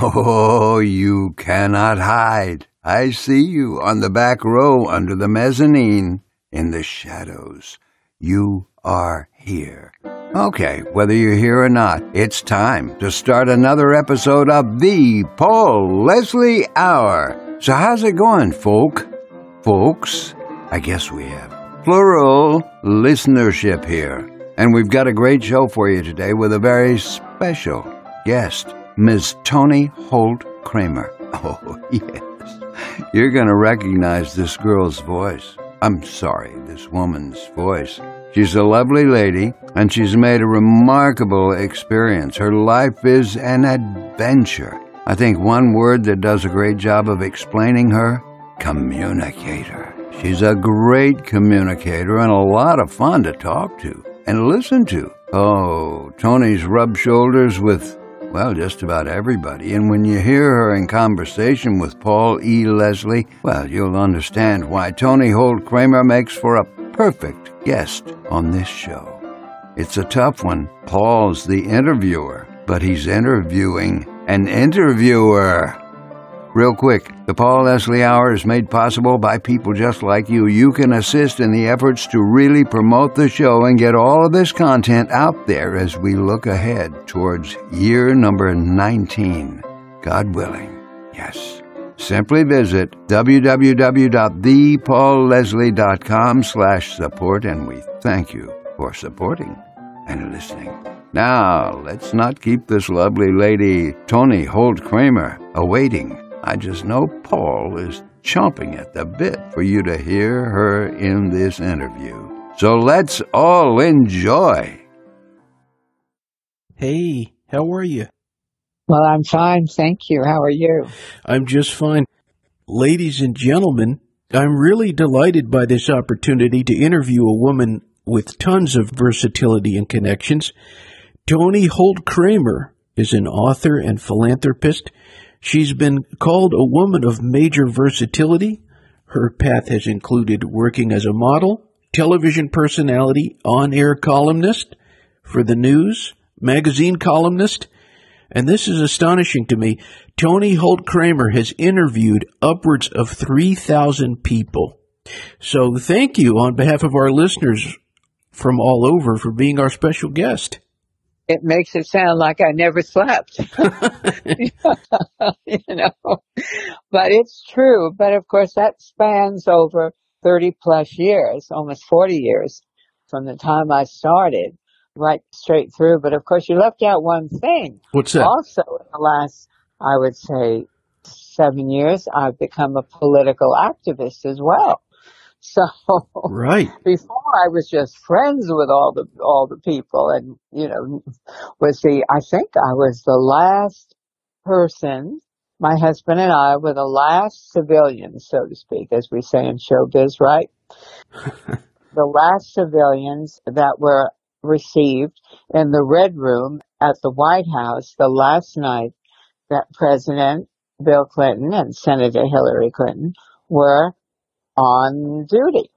Oh, you cannot hide. I see you on the back row under the mezzanine in the shadows. You are here. Okay, whether you're here or not, it's time to start another episode of the Paul Leslie Hour. So, how's it going, folk? Folks? I guess we have plural listenership here. And we've got a great show for you today with a very special guest, Ms. Toni Holt Kramer. Oh, yes. You're going to recognize this girl's voice. I'm sorry, this woman's voice. She's a lovely lady, and she's made a remarkable experience. Her life is an adventure. I think one word that does a great job of explaining her communicator. She's a great communicator and a lot of fun to talk to and listen to. Oh, Toni's rubbed shoulders with well, just about everybody. And when you hear her in conversation with Paul E. Leslie, well, you'll understand why Toni Holt Kramer makes for a perfect guest on this show. It's a tough one. Paul's the interviewer, but he's interviewing an interviewer. Real quick, the Paul Leslie Hour is made possible by people just like you. You can assist in the efforts to really promote the show and get all of this content out there as we look ahead towards year number 19. God willing. Yes. Simply visit www.thepaulleslie.com slash support and we thank you for supporting and listening. Now, let's not keep this lovely lady, Toni Holt Kramer, awaiting. I just know Paul is chomping at the bit for you to hear her in this interview. So let's all enjoy. Hey, how are you? Well, I'm fine, thank you. How are you? I'm just fine. Ladies and gentlemen, I'm really delighted by this opportunity to interview a woman with tons of versatility and connections. Toni Holt Kramer is an author and philanthropist. She's been called a woman of major versatility. Her path has included working as a model, television personality, on air columnist for the news, magazine columnist, and this is astonishing to me. Toni Holt Kramer has interviewed upwards of 3,000 people. So thank you on behalf of our listeners from all over for being our special guest it makes it sound like I never slept. you know, but it's true. But of course, that spans over 30 plus years, almost 40 years from the time I started, right straight through. But of course, you left out one thing. What's that? Also, in the last, I would say, seven years, I've become a political activist as well. So right before I was just friends with all the all the people, and you know, was the I think I was the last person. My husband and I were the last civilians, so to speak, as we say in showbiz, right? the last civilians that were received in the Red Room at the White House the last night that President Bill Clinton and Senator Hillary Clinton were on duty.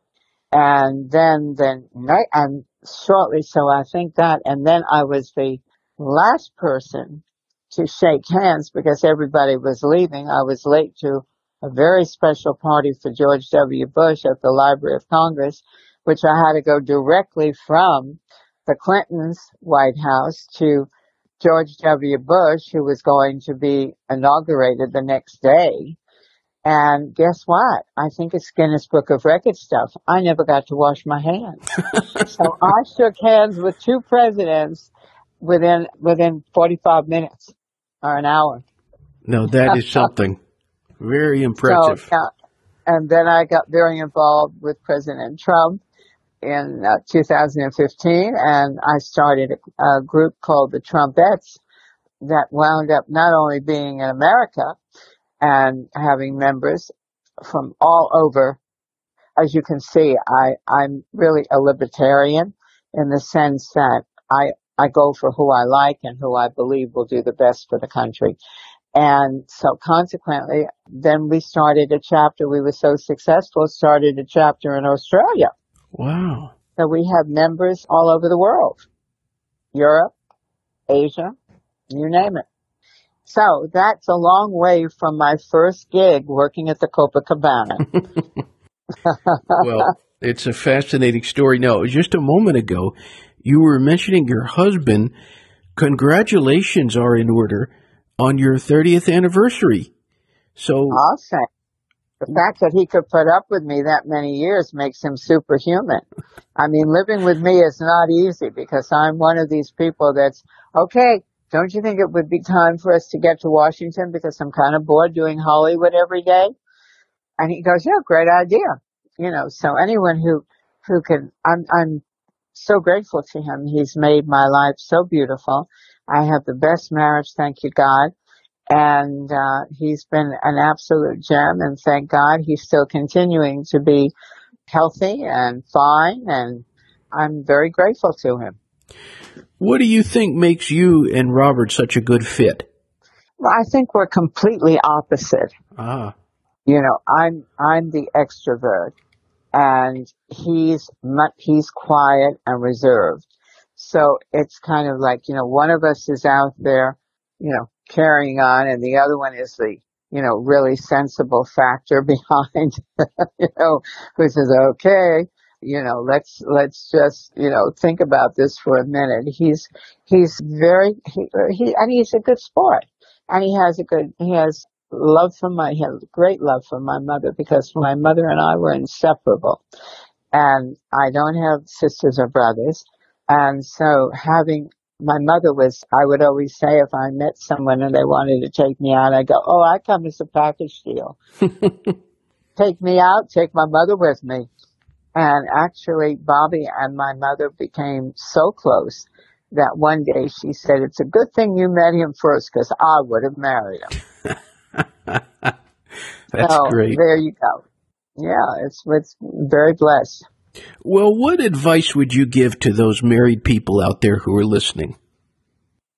And then, then night, and shortly, so I think that, and then I was the last person to shake hands because everybody was leaving. I was late to a very special party for George W. Bush at the Library of Congress, which I had to go directly from the Clintons' White House to George W. Bush, who was going to be inaugurated the next day. And guess what? I think it's Guinness Book of Record stuff. I never got to wash my hands. so I shook hands with two presidents within within 45 minutes or an hour. No, that is something very impressive. So, yeah. And then I got very involved with President Trump in uh, 2015, and I started a, a group called the Trumpettes that wound up not only being in America, and having members from all over. As you can see, I, I'm really a libertarian in the sense that I, I go for who I like and who I believe will do the best for the country. And so consequently, then we started a chapter. We were so successful, started a chapter in Australia. Wow. So we have members all over the world. Europe, Asia, you name it. So that's a long way from my first gig working at the Copacabana. well, it's a fascinating story. Now, just a moment ago, you were mentioning your husband. Congratulations are in order on your 30th anniversary. So, awesome. The fact that he could put up with me that many years makes him superhuman. I mean, living with me is not easy because I'm one of these people that's, okay, don't you think it would be time for us to get to Washington because I'm kind of bored doing Hollywood every day? And he goes, yeah, great idea. You know, so anyone who, who can, I'm, I'm so grateful to him. He's made my life so beautiful. I have the best marriage, thank you God. And, uh, he's been an absolute gem and thank God he's still continuing to be healthy and fine and I'm very grateful to him. What do you think makes you and Robert such a good fit? Well, I think we're completely opposite. Ah. You know, I'm I'm the extrovert, and he's he's quiet and reserved. So it's kind of like you know, one of us is out there, you know, carrying on, and the other one is the you know really sensible factor behind, you know, who says, okay, you know, let's let's just you know think about this for a minute. He's he's very he, he and he's a good sport, and he has a good he has love for my he has great love for my mother because my mother and I were inseparable, and I don't have sisters or brothers, and so having my mother was, I would always say if I met someone and they wanted to take me out, I'd go, oh, I come as a package deal. take me out, take my mother with me. And actually, Bobby and my mother became so close that one day she said, It's a good thing you met him first because I would have married him. That's so, great. There you go. Yeah, it's, it's very blessed. Well, what advice would you give to those married people out there who are listening?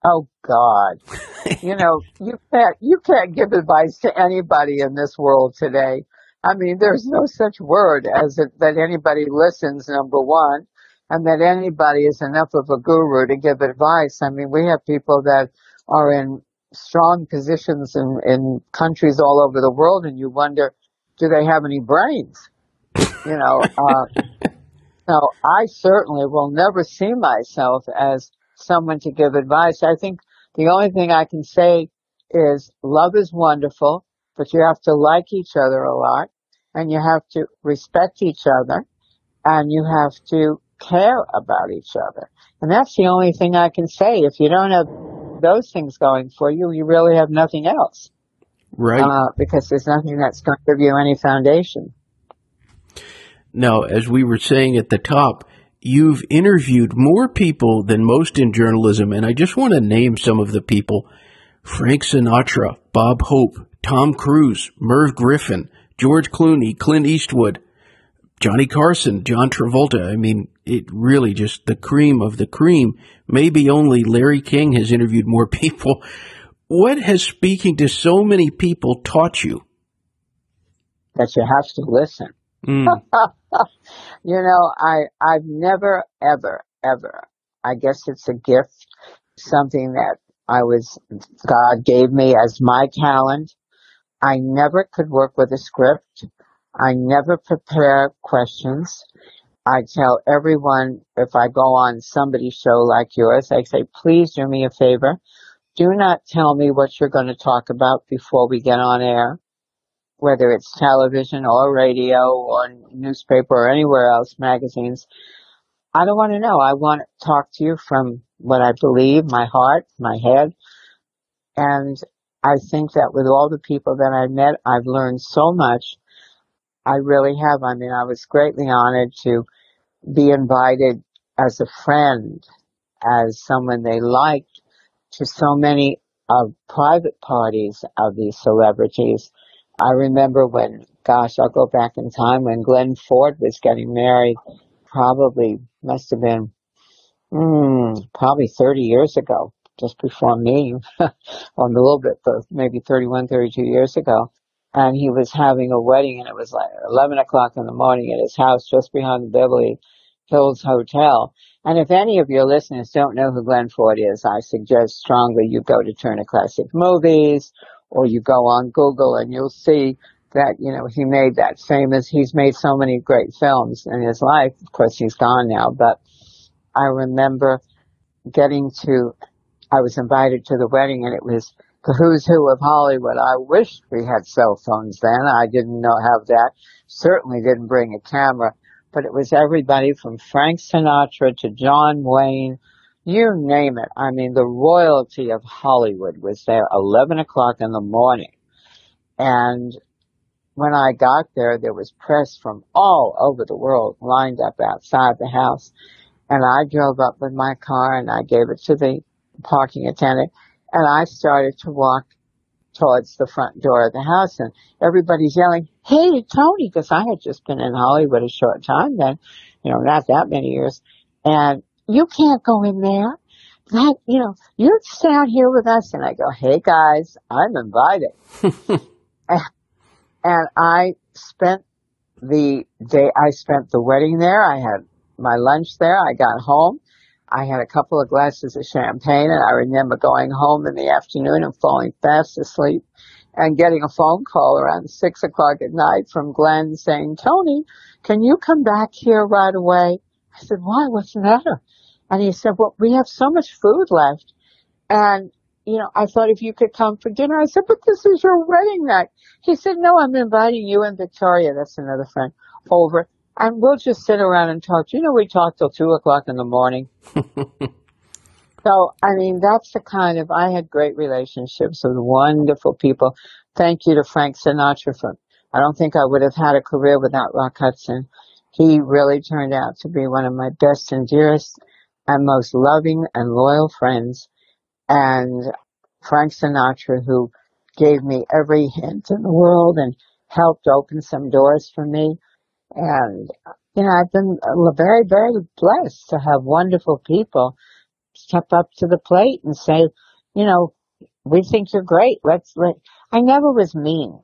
Oh God. you know, you can't you can't give advice to anybody in this world today. I mean, there's no such word as it, that anybody listens, number one, and that anybody is enough of a guru to give advice. I mean, we have people that are in strong positions in, in countries all over the world, and you wonder, do they have any brains? You know, uh, so I certainly will never see myself as someone to give advice. I think the only thing I can say is love is wonderful but you have to like each other a lot and you have to respect each other and you have to care about each other. And that's the only thing I can say. If you don't have those things going for you, you really have nothing else. Right. Uh, because there's nothing that's going to give you any foundation. Now, as we were saying at the top, you've interviewed more people than most in journalism, and I just want to name some of the people Frank Sinatra, Bob Hope, Tom Cruise, Merv Griffin, George Clooney, Clint Eastwood, Johnny Carson, John Travolta. I mean, it really just the cream of the cream. Maybe only Larry King has interviewed more people. What has speaking to so many people taught you? That you have to listen. Mm. you know, I I've never ever ever. I guess it's a gift, something that I was God gave me as my talent I never could work with a script. I never prepare questions. I tell everyone if I go on somebody's show like yours, I say, please do me a favor. Do not tell me what you're going to talk about before we get on air, whether it's television or radio or newspaper or anywhere else, magazines. I don't want to know. I want to talk to you from what I believe, my heart, my head. And I think that with all the people that I've met, I've learned so much. I really have. I mean, I was greatly honored to be invited as a friend, as someone they liked, to so many of private parties of these celebrities. I remember when, gosh, I'll go back in time when Glenn Ford was getting married, probably must have been, mm, probably 30 years ago just before me, or a little bit, maybe 31, 32 years ago. And he was having a wedding and it was like 11 o'clock in the morning at his house just behind the Beverly Hills Hotel. And if any of your listeners don't know who Glenn Ford is, I suggest strongly you go to Turner Classic Movies or you go on Google and you'll see that, you know, he made that famous, he's made so many great films in his life. Of course, he's gone now, but I remember getting to, I was invited to the wedding and it was the who's who of Hollywood. I wished we had cell phones then. I didn't know have that. Certainly didn't bring a camera, but it was everybody from Frank Sinatra to John Wayne, you name it. I mean, the royalty of Hollywood was there 11 o'clock in the morning. And when I got there, there was press from all over the world lined up outside the house. And I drove up with my car and I gave it to the parking attendant and I started to walk towards the front door of the house and everybody's yelling, Hey, Toni, because I had just been in Hollywood a short time then, you know, not that many years. And you can't go in there. That, you know, you stay out here with us. And I go, Hey guys, I'm invited. and I spent the day, I spent the wedding there. I had my lunch there. I got home. I had a couple of glasses of champagne and I remember going home in the afternoon and falling fast asleep and getting a phone call around six o'clock at night from Glenn saying, Toni, can you come back here right away? I said, why? What's the matter? And he said, well, we have so much food left. And, you know, I thought if you could come for dinner, I said, but this is your wedding night. He said, no, I'm inviting you and Victoria, that's another friend, over and we'll just sit around and talk. You know, we talk till two o'clock in the morning. so, I mean, that's the kind of, I had great relationships with wonderful people. Thank you to Frank Sinatra for, I don't think I would have had a career without Rock Hudson. He really turned out to be one of my best and dearest and most loving and loyal friends. And Frank Sinatra, who gave me every hint in the world and helped open some doors for me and, you know, I've been very, very blessed to have wonderful people step up to the plate and say, you know, we think you're great. Let's let, I never was mean.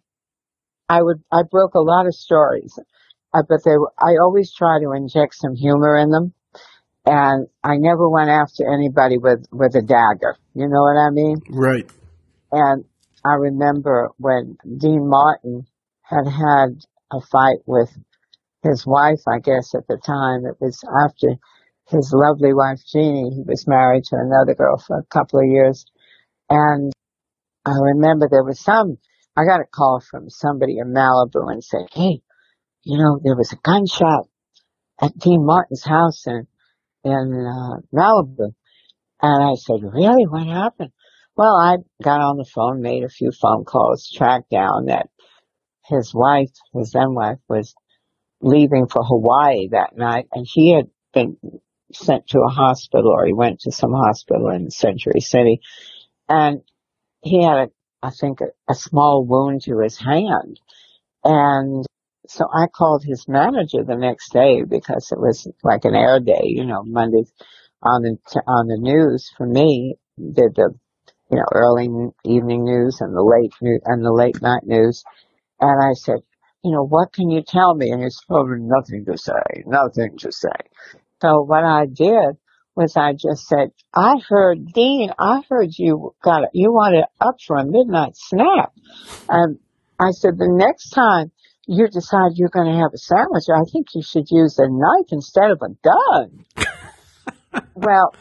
I would, I broke a lot of stories, uh, but they were, I always try to inject some humor in them. And I never went after anybody with, with a dagger. You know what I mean? Right. And I remember when Dean Martin had had a fight with his wife, I guess, at the time. It was after his lovely wife, Jeannie. He was married to another girl for a couple of years. And I remember there was some, I got a call from somebody in Malibu and said, Hey, you know, there was a gunshot at Dean Martin's house in, in uh, Malibu. And I said, really? What happened? Well, I got on the phone, made a few phone calls, tracked down that his wife, his then wife, was leaving for Hawaii that night, and he had been sent to a hospital, or he went to some hospital in Century City, and he had a, I think, a, a small wound to his hand, and so I called his manager the next day because it was like an air day, you know, Monday on the on the news for me did the you know early evening news and the late news and the late night news, and I said, you know, what can you tell me? And told me nothing to say, nothing to say. So what I did was I just said, I heard, Dean, I heard you got it. You wanted up for a midnight snack. And I said, the next time you decide you're going to have a sandwich, I think you should use a knife instead of a gun. well,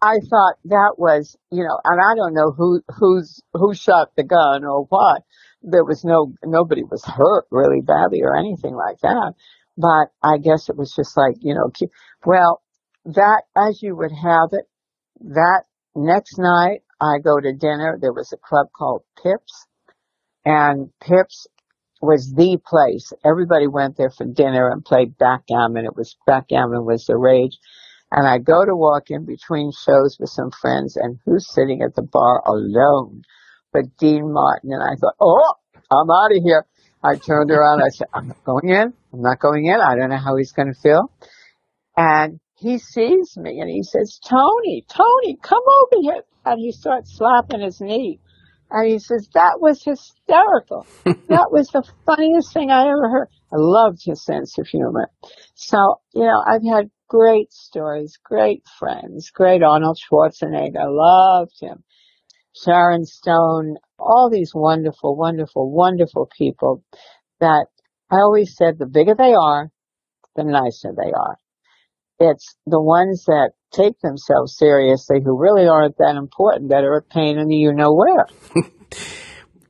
I thought that was, you know, and I don't know who, who's, who shot the gun or what, there was no nobody was hurt really badly or anything like that. But I guess it was just like you know, well, that as you would have it, that next night I go to dinner. There was a club called Pips, and Pips was the place. Everybody went there for dinner and played backgammon. It was backgammon was the rage. And I go to walk in between shows with some friends, and who's sitting at the bar alone? But Dean Martin. And I thought, oh, I'm out of here. I turned around. I said, I'm not going in. I'm not going in. I don't know how he's going to feel. And he sees me and he says, Toni, Toni, come over here. And he starts slapping his knee. And he says, that was hysterical. that was the funniest thing I ever heard. I loved his sense of humor. So, you know, I've had great stories, great friends, great Arnold Schwarzenegger, loved him. Sharon Stone, all these wonderful, wonderful, wonderful people that I always said the bigger they are, the nicer they are. It's the ones that take themselves seriously who really aren't that important that are a pain in the you know where.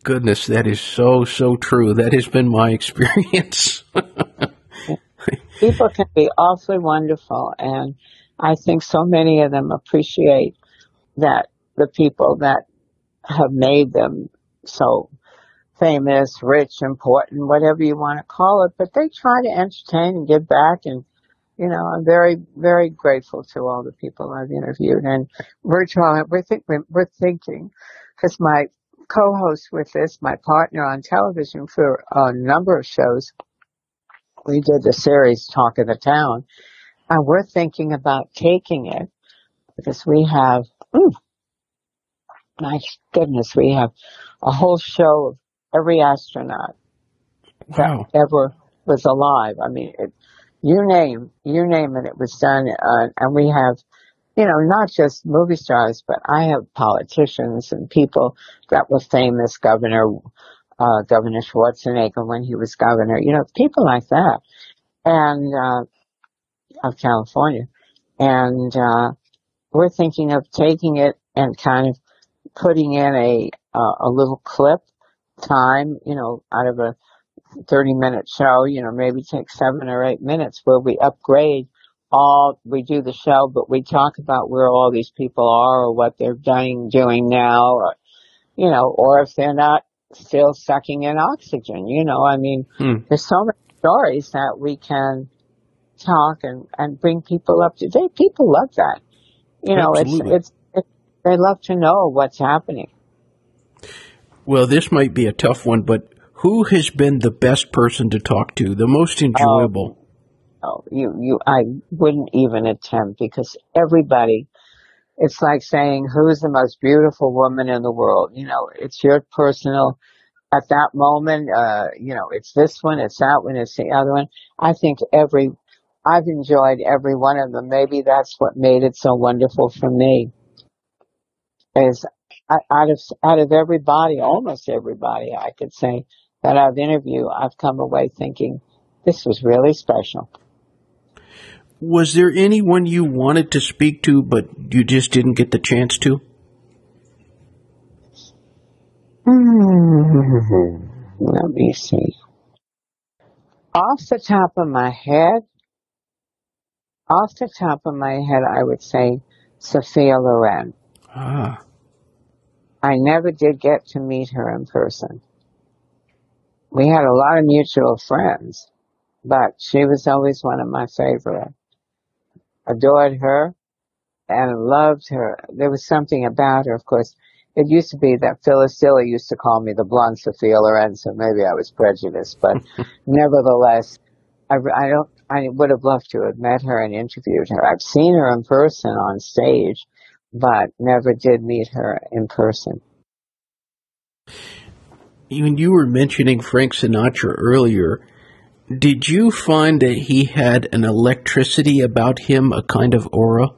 Goodness, that is so, so true. That has been my experience. People can be awfully wonderful, and I think so many of them appreciate that the people that have made them so famous, rich, important, whatever you want to call it, but they try to entertain and give back and you know, I'm very, very grateful to all the people I've interviewed, and we're trying. We're, think, we're thinking, because my co-host with this, my partner on television for a number of shows, we did the series Talk of the Town, and we're thinking about taking it because we have, ooh, my goodness, we have a whole show of every astronaut wow. that ever was alive. I mean, it, you name, you name it, it was done. Uh, and we have, you know, not just movie stars, but I have politicians and people that were famous, Governor, uh, Governor Schwarzenegger when he was governor, you know, people like that. And, uh, of California. And, uh, we're thinking of taking it and kind of putting in a, uh, a little clip time, you know, out of a 30 minute show, you know, maybe take seven or eight minutes where we upgrade all, we do the show, but we talk about where all these people are or what they're doing, doing now or, you know, or if they're not still sucking in oxygen, you know, I mean, Hmm. there's so many stories that we can talk and, and bring people up to date. People love that. You know, Absolutely. it's, it's, it, they love to know what's happening. Well, this might be a tough one, but who has been the best person to talk to, the most enjoyable? Oh, you, you, I wouldn't even attempt because everybody, it's like saying who's the most beautiful woman in the world. You know, it's your personal, at that moment, uh, you know, it's this one, it's that one, it's the other one. I think every, I've enjoyed every one of them. Maybe that's what made it so wonderful for me. Is I- out of out of everybody, almost everybody, I could say that I've interviewed, I've come away thinking this was really special. Was there anyone you wanted to speak to, but you just didn't get the chance to? Hmm. Let me see. Off the top of my head, off the top of my head, I would say Sophia Loren. Ah, I never did get to meet her in person. We had a lot of mutual friends, but she was always one of my favorite. Adored her and loved her. There was something about her, of course. It used to be that Phyllis Diller used to call me the blonde Sophia Loren, so maybe I was prejudiced, but nevertheless, I, I don't, I would have loved to have met her and interviewed her. I've seen her in person on stage, but never did meet her in person. when you were mentioning Frank Sinatra earlier, did you find that he had an electricity about him, a kind of aura?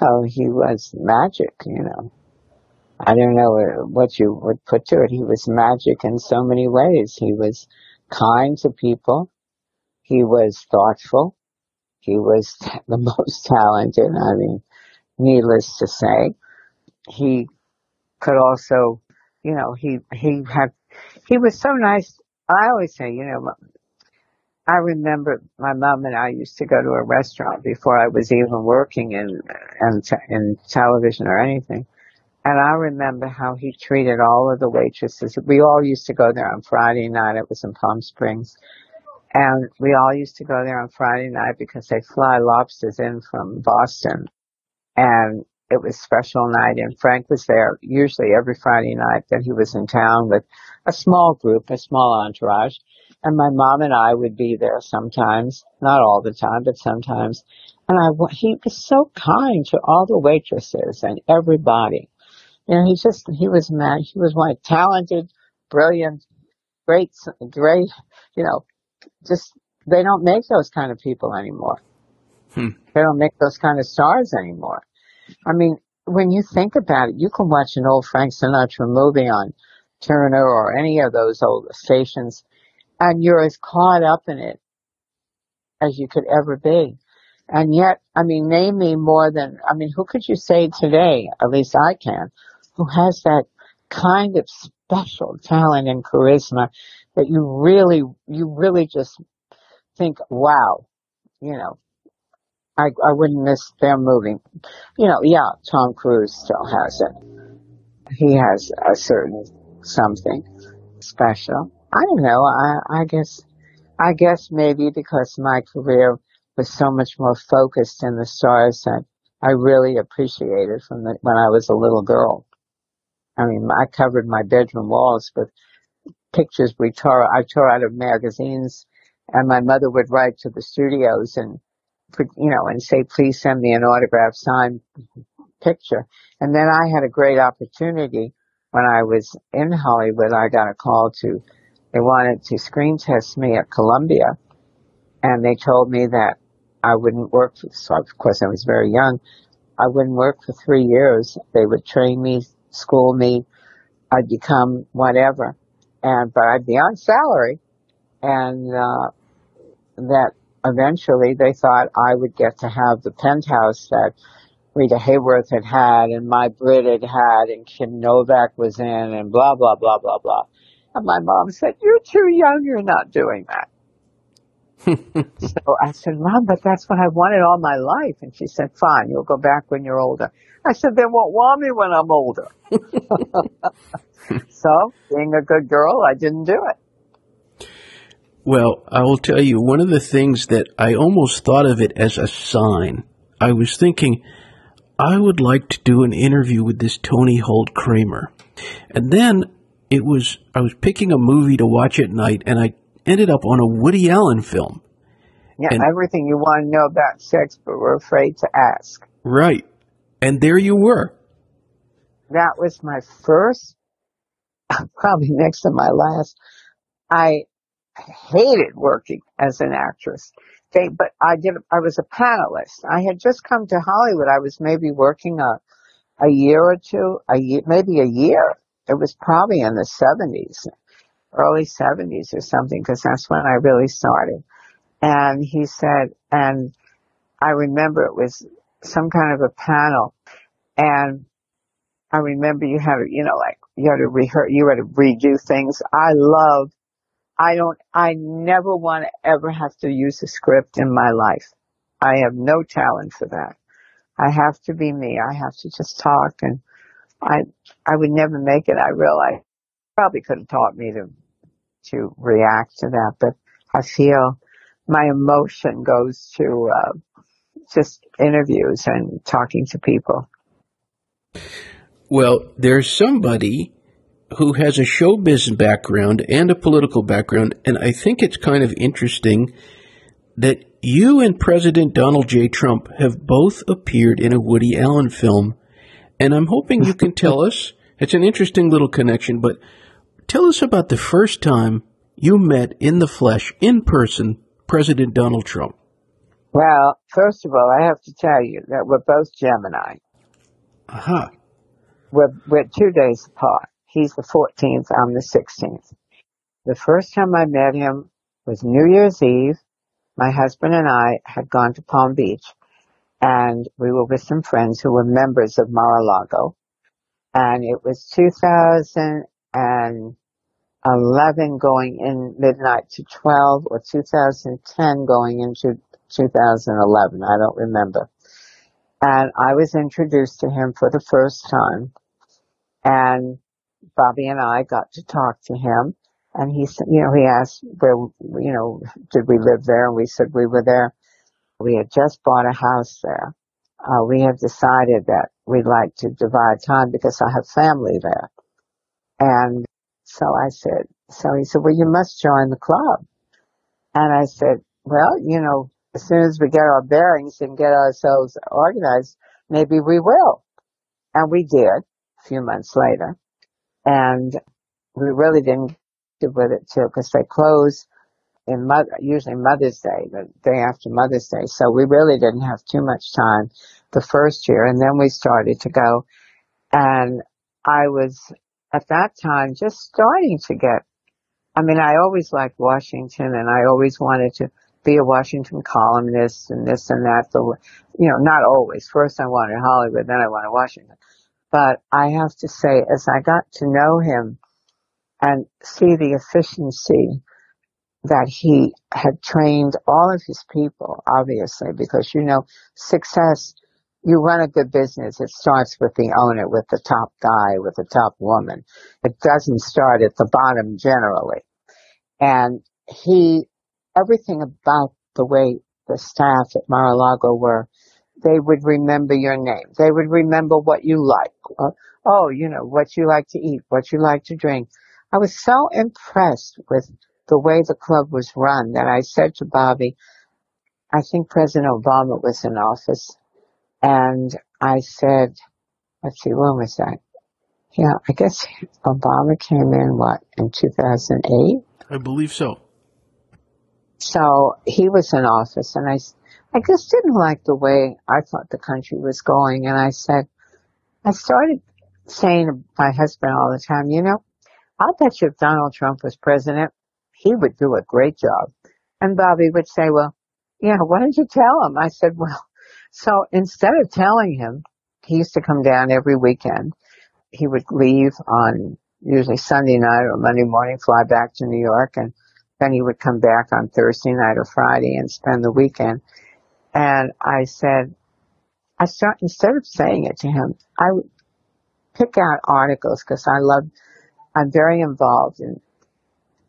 Oh, he was magic, you know. I don't know what you would put to it. He was magic in so many ways. He was kind to people. He was thoughtful. He was the most talented. I mean, needless to say, he could also, you know, he, he had, he was so nice. I always say, you know, I remember my mom and I used to go to a restaurant before I was even working in, in, in television or anything. And I remember how he treated all of the waitresses. We all used to go there on Friday night. It was in Palm Springs. And we all used to go there on Friday night because they fly lobsters in from Boston. And it was special night and Frank was there usually every Friday night that he was in town with a small group, a small entourage. And my mom and I would be there sometimes, not all the time, but sometimes. And I, he was so kind to all the waitresses and everybody. You know, he just, he was mad. He was one talented, brilliant, great, great, you know, just they don't make those kind of people anymore. Hmm. They don't make those kind of stars anymore. I mean, when you think about it, you can watch an old Frank Sinatra movie on Turner or any of those old stations, and you're as caught up in it as you could ever be. And yet, I mean, name me more than, I mean, who could you say today, at least I can, who has that kind of special talent and charisma that you really, you really just think, wow, you know, I, I wouldn't miss their movie. You know, yeah, Tom Cruise still has it. He has a certain something special. I don't know. I, I guess, I guess maybe because my career was so much more focused in the stars that I really appreciated from the, when I was a little girl. I mean, I covered my bedroom walls with pictures we tore, I tore out of magazines and my mother would write to the studios and, you know, and say, please send me an autograph signed picture. And then I had a great opportunity when I was in Hollywood. I got a call to, they wanted to screen test me at Columbia and they told me that I wouldn't work, for, so of course I was very young. I wouldn't work for three years. They would train me, school me. I'd become whatever. And, but I'd be on salary and, uh, that eventually they thought I would get to have the penthouse that Rita Hayworth had had and My Brit had had and Kim Novak was in and blah, blah, blah, blah, blah. And my mom said, you're too young. You're not doing that. So I said, Mom, but that's what I wanted all my life. And she said, fine, you'll go back when you're older. I said, they won't want me when I'm older. so being a good girl, I didn't do it. Well, I will tell you, one of the things that I almost thought of it as a sign, I was thinking, I would like to do an interview with this Toni Holt Kramer. And then it was, I was picking a movie to watch at night and I ended up on a Woody Allen film. Yeah, And- everything you want to know about sex, but we're afraid to ask. Right. And there you were. That was my first, probably next to my last. I hated working as an actress. They, but I did, I was a panelist. I had just come to Hollywood. I was maybe working a, a year or two, a year, maybe a year. It was probably in the seventies, early seventies or something, because that's when I really started. And he said, and I remember it was some kind of a panel and I remember you had you know, like you had to rehearse, you had to redo things. I love, I don't, I never want to ever have to use a script in my life. I have no talent for that. I have to be me. I have to just talk and I, I would never make it. I realize probably could have taught me to, to react to that, but I feel my emotion goes to, uh, just interviews and talking to people. Well, there's somebody who has a showbiz background and a political background, and I think it's kind of interesting that you and President Donald J. Trump have both appeared in a Woody Allen film, and I'm hoping you can tell us. It's an interesting little connection, but tell us about the first time you met in the flesh, in person, President Donald Trump. Well, first of all, I have to tell you that we're both Gemini. Aha. We're, we're two days apart. He's the 14th, I'm the 16th. The first time I met him was New Year's Eve. My husband and I had gone to Palm Beach and we were with some friends who were members of Mar-a-Lago. And it was 2011 going in midnight to 12 or 2010 going into 2011. I don't remember. And I was introduced to him for the first time. And Bobby and I got to talk to him. And he said, you know, he asked where, you know, did we live there? And we said we were there. We had just bought a house there. Uh, we have decided that we'd like to divide time because I have family there. And so I said, so he said, well, you must join the club. And I said, well, you know, as soon as we get our bearings and get ourselves organized, maybe we will. And we did a few months later. And we really didn't get with it too because they closed in mother, usually Mother's Day, the day after Mother's Day. So we really didn't have too much time the first year. And then we started to go. And I was at that time just starting to get, I mean, I always liked Washington and I always wanted to be a Washington columnist and this and that. The, you know, not always. First I wanted Hollywood, then I wanted Washington. But I have to say, as I got to know him and see the efficiency that he had trained all of his people, obviously, because you know, success, you run a good business, it starts with the owner, with the top guy, with the top woman. It doesn't start at the bottom generally. And he, everything about the way the staff at Mar-a-Lago were, they would remember your name. They would remember what you like. Uh, oh, you know, what you like to eat, what you like to drink. I was so impressed with the way the club was run that I said to Bobby, I think President Obama was in office. And I said, let's see, when was that? Yeah, I guess Obama came in, what, in 2008? I believe so. So he was in office and I, I just didn't like the way I thought the country was going. And I said, I started saying to my husband all the time, you know, I'll bet you if Donald Trump was president, he would do a great job. And Bobby would say, well, yeah, why didn't you tell him? I said, well, so instead of telling him, he used to come down every weekend. He would leave on usually Sunday night or Monday morning, fly back to New York, and then he would come back on Thursday night or Friday and spend the weekend. And I said, I start, instead of saying it to him, I would pick out articles because I love, I'm very involved in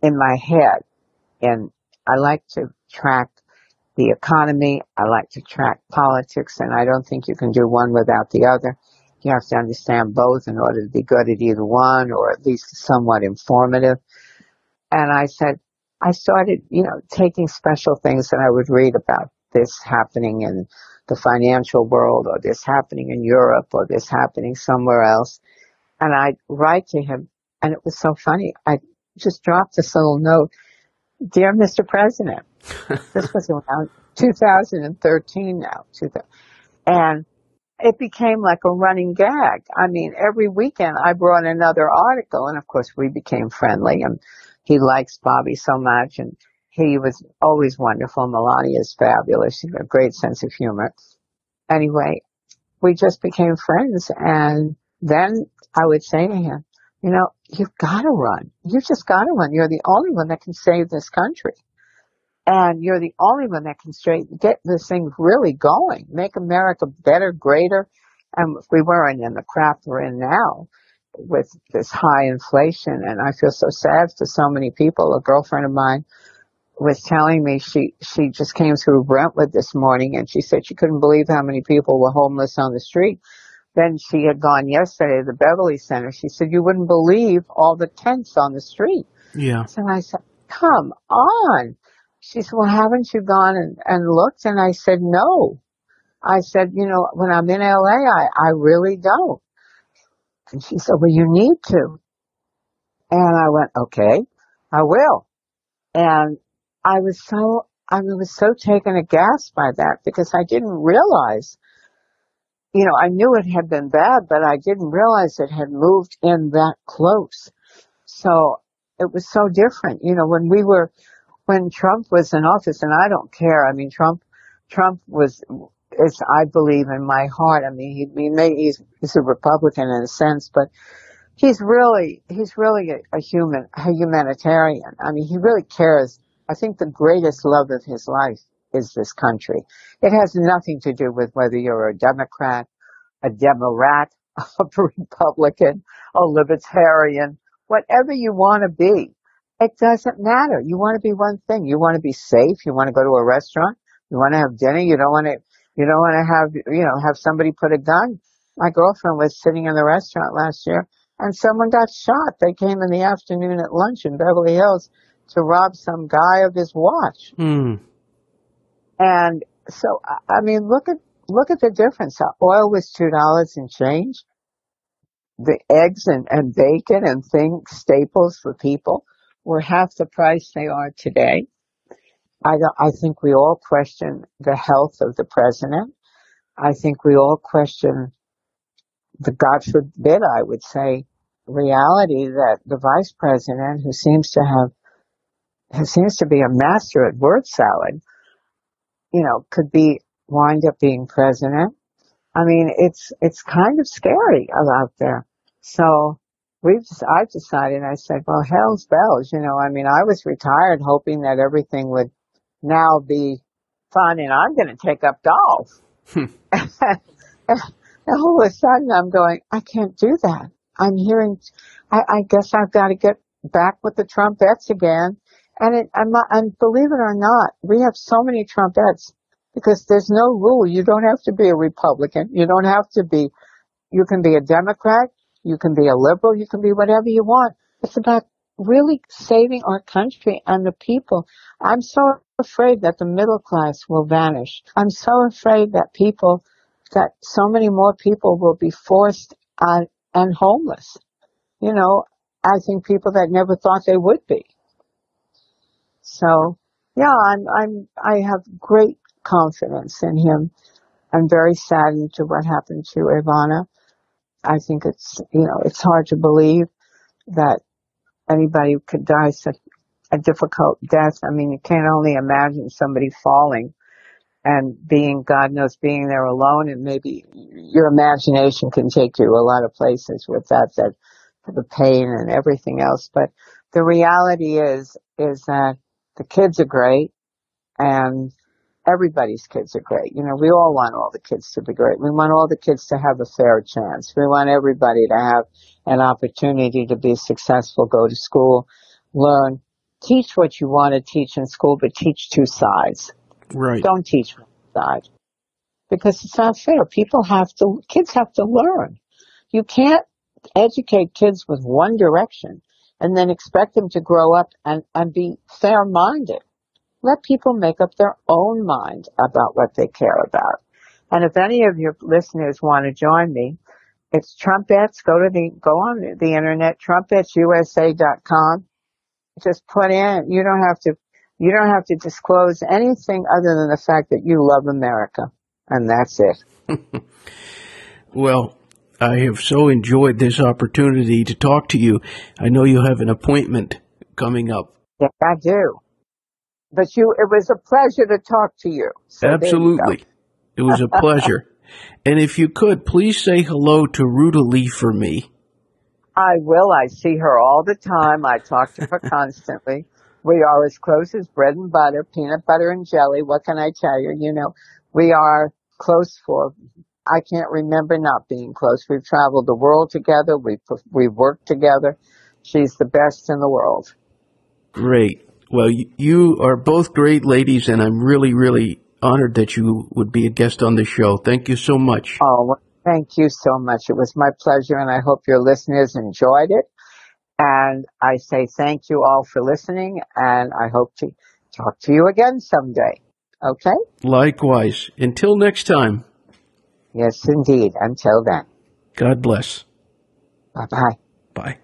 in my head. And I like to track the economy. I like to track politics and I don't think you can do one without the other. You have to understand both in order to be good at either one or at least somewhat informative. And I said, I started, you know, taking special things that I would read about this happening in the financial world or this happening in Europe or this happening somewhere else. And I'd write to him and it was so funny. I just dropped this little note. Dear Mr. President, this was around 2013 now, and it became like a running gag. I mean, every weekend I brought another article, and of course we became friendly, and he likes Bobby so much, and he was always wonderful. Melania is fabulous. She had a great sense of humor. Anyway, we just became friends, and then I would say to him, you know, you've got to run. You've just got to run. You're the only one that can save this country. And you're the only one that can straight get this thing really going, make America better, greater. And we weren't in the crap we're in now with this high inflation, and I feel so sad for so many people. A girlfriend of mine was telling me she she just came through Brentwood this morning, and she said she couldn't believe how many people were homeless on the street then she had gone yesterday to the Beverly Center. She said, you wouldn't believe all the tents on the street. Yeah. And I said, come on. She said, well, haven't you gone and, and looked? And I said, no. I said, you know, when I'm in LA, I, I really don't. And she said, well, you need to. And I went, okay, I will. And I was so, I was so taken aghast by that because I didn't realize you know, I knew it had been bad, but I didn't realize it had moved in that close. So it was so different. You know, when we were, when Trump was in office, and I don't care. I mean, Trump, Trump was, is, I believe in my heart. I mean, he, he may, he's, he's a Republican in a sense, but he's really, he's really a, a human, a humanitarian. I mean, he really cares. I think the greatest love of his life is this country. It has nothing to do with whether you're a Democrat, a Democrat, a Republican, a Libertarian, whatever you want to be. It doesn't matter. You want to be one thing. You want to be safe. You want to go to a restaurant. You want to have dinner. You don't want to, you don't want to have, you know, have somebody put a gun. My girlfriend was sitting in the restaurant last year and someone got shot. They came in the afternoon at lunch in Beverly Hills to rob some guy of his watch. Hmm. And so, I mean, look at, look at the difference. Oil was $2 and change. The eggs and, and bacon and things, staples for people were half the price they are today. I, I think we all question the health of the president. I think we all question the God forbid, I would say, reality that the vice president, who seems to have, who seems to be a master at word salad, you know, could be wind up being president. I mean, it's it's kind of scary out there. So we've I decided. I said, well, hell's bells. You know, I mean, I was retired hoping that everything would now be fun, and I'm going to take up golf. and all of a sudden, I'm going, I can't do that. I'm hearing. I, I guess I've got to get back with the trumpettes again. And it, I'm not, and believe it or not, we have so many trumpettes because there's no rule. You don't have to be a Republican. You don't have to be, you can be a Democrat. You can be a liberal. You can be whatever you want. It's about really saving our country and the people. I'm so afraid that the middle class will vanish. I'm so afraid that people, that so many more people will be forced on and homeless. You know, I think people that never thought they would be. So, yeah, I'm, I'm, I have great confidence in him. I'm very saddened to what happened to Ivana. I think it's, you know, it's hard to believe that anybody could die such a difficult death. I mean, you can't only imagine somebody falling and being, God knows, being there alone and maybe your imagination can take you a lot of places with that, that the pain and everything else. But the reality is, is that the kids are great and everybody's kids are great. You know, we all want all the kids to be great. We want all the kids to have a fair chance. We want everybody to have an opportunity to be successful, go to school, learn, teach what you want to teach in school, but teach two sides. Right. Don't teach one side. Because it's not fair. People have to, kids have to learn. You can't educate kids with one direction and then expect them to grow up and, and be fair minded. Let people make up their own mind about what they care about. And if any of your listeners want to join me, it's trumpettes. Go to the, go on the internet, trumpettesusa.com. Just put in, you don't have to, you don't have to disclose anything other than the fact that you love America. And that's it. Well, I have so enjoyed this opportunity to talk to you. I know you have an appointment coming up. Yes, I do. But you, it was a pleasure to talk to you. So there you. Absolutely. It was a pleasure. and if you could, please say hello to Ruta Lee for me. I will. I see her all the time. I talk to her constantly. We are as close as bread and butter, peanut butter and jelly. What can I tell you? You know, we are close for, I can't remember not being close. We've traveled the world together. We've, we've worked together. She's the best in the world. Great. Well, you are both great ladies, and I'm really, really honored that you would be a guest on the show. Thank you so much. Oh, thank you so much. It was my pleasure and I hope your listeners enjoyed it. And I say thank you all for listening and I hope to talk to you again someday. Okay? Likewise. Until next time, Yes, indeed. Until then. God bless. Bye bye. Bye.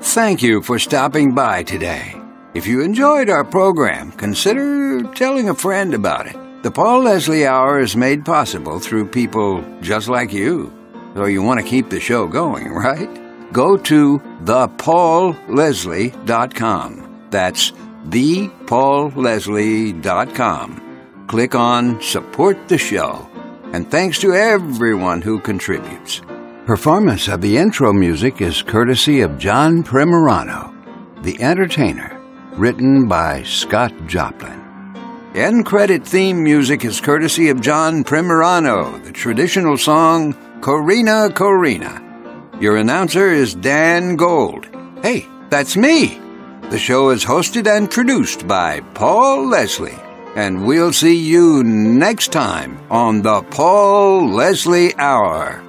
Thank you for stopping by today. If you enjoyed our program, consider telling a friend about it. The Paul Leslie Hour is made possible through people just like you. So you want to keep the show going, right? Go to thepaulleslie.com. That's thepaulleslie.com. Click on Support the Show. And thanks to everyone who contributes. Performance of the intro music is courtesy of John Primorano, The Entertainer, written by Scott Joplin. End credit theme music is courtesy of John Primorano, the traditional song Corina Corina. Your announcer is Dan Gold. Hey, that's me. The show is hosted and produced by Paul Leslie. And we'll see you next time on the Paul Leslie Hour.